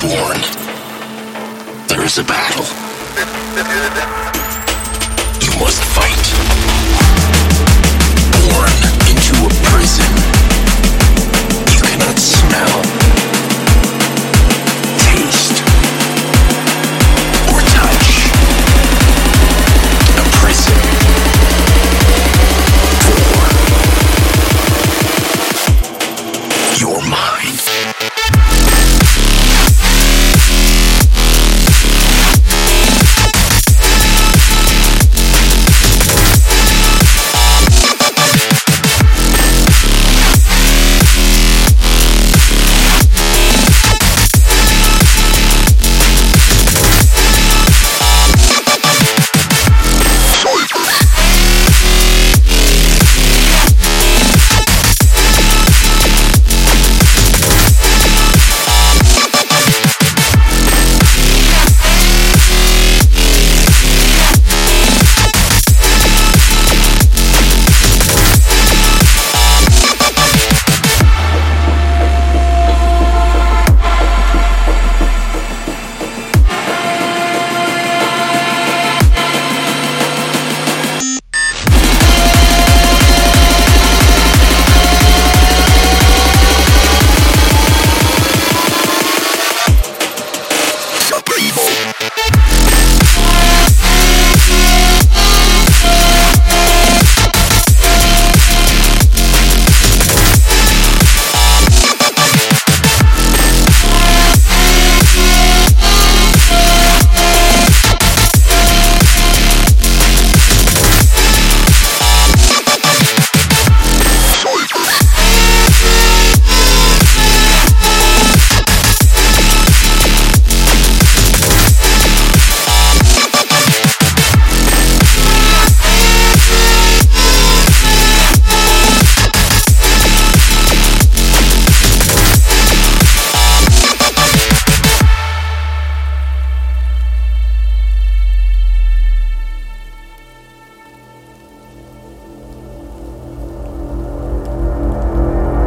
born, there is a battle. You must fight. Born into a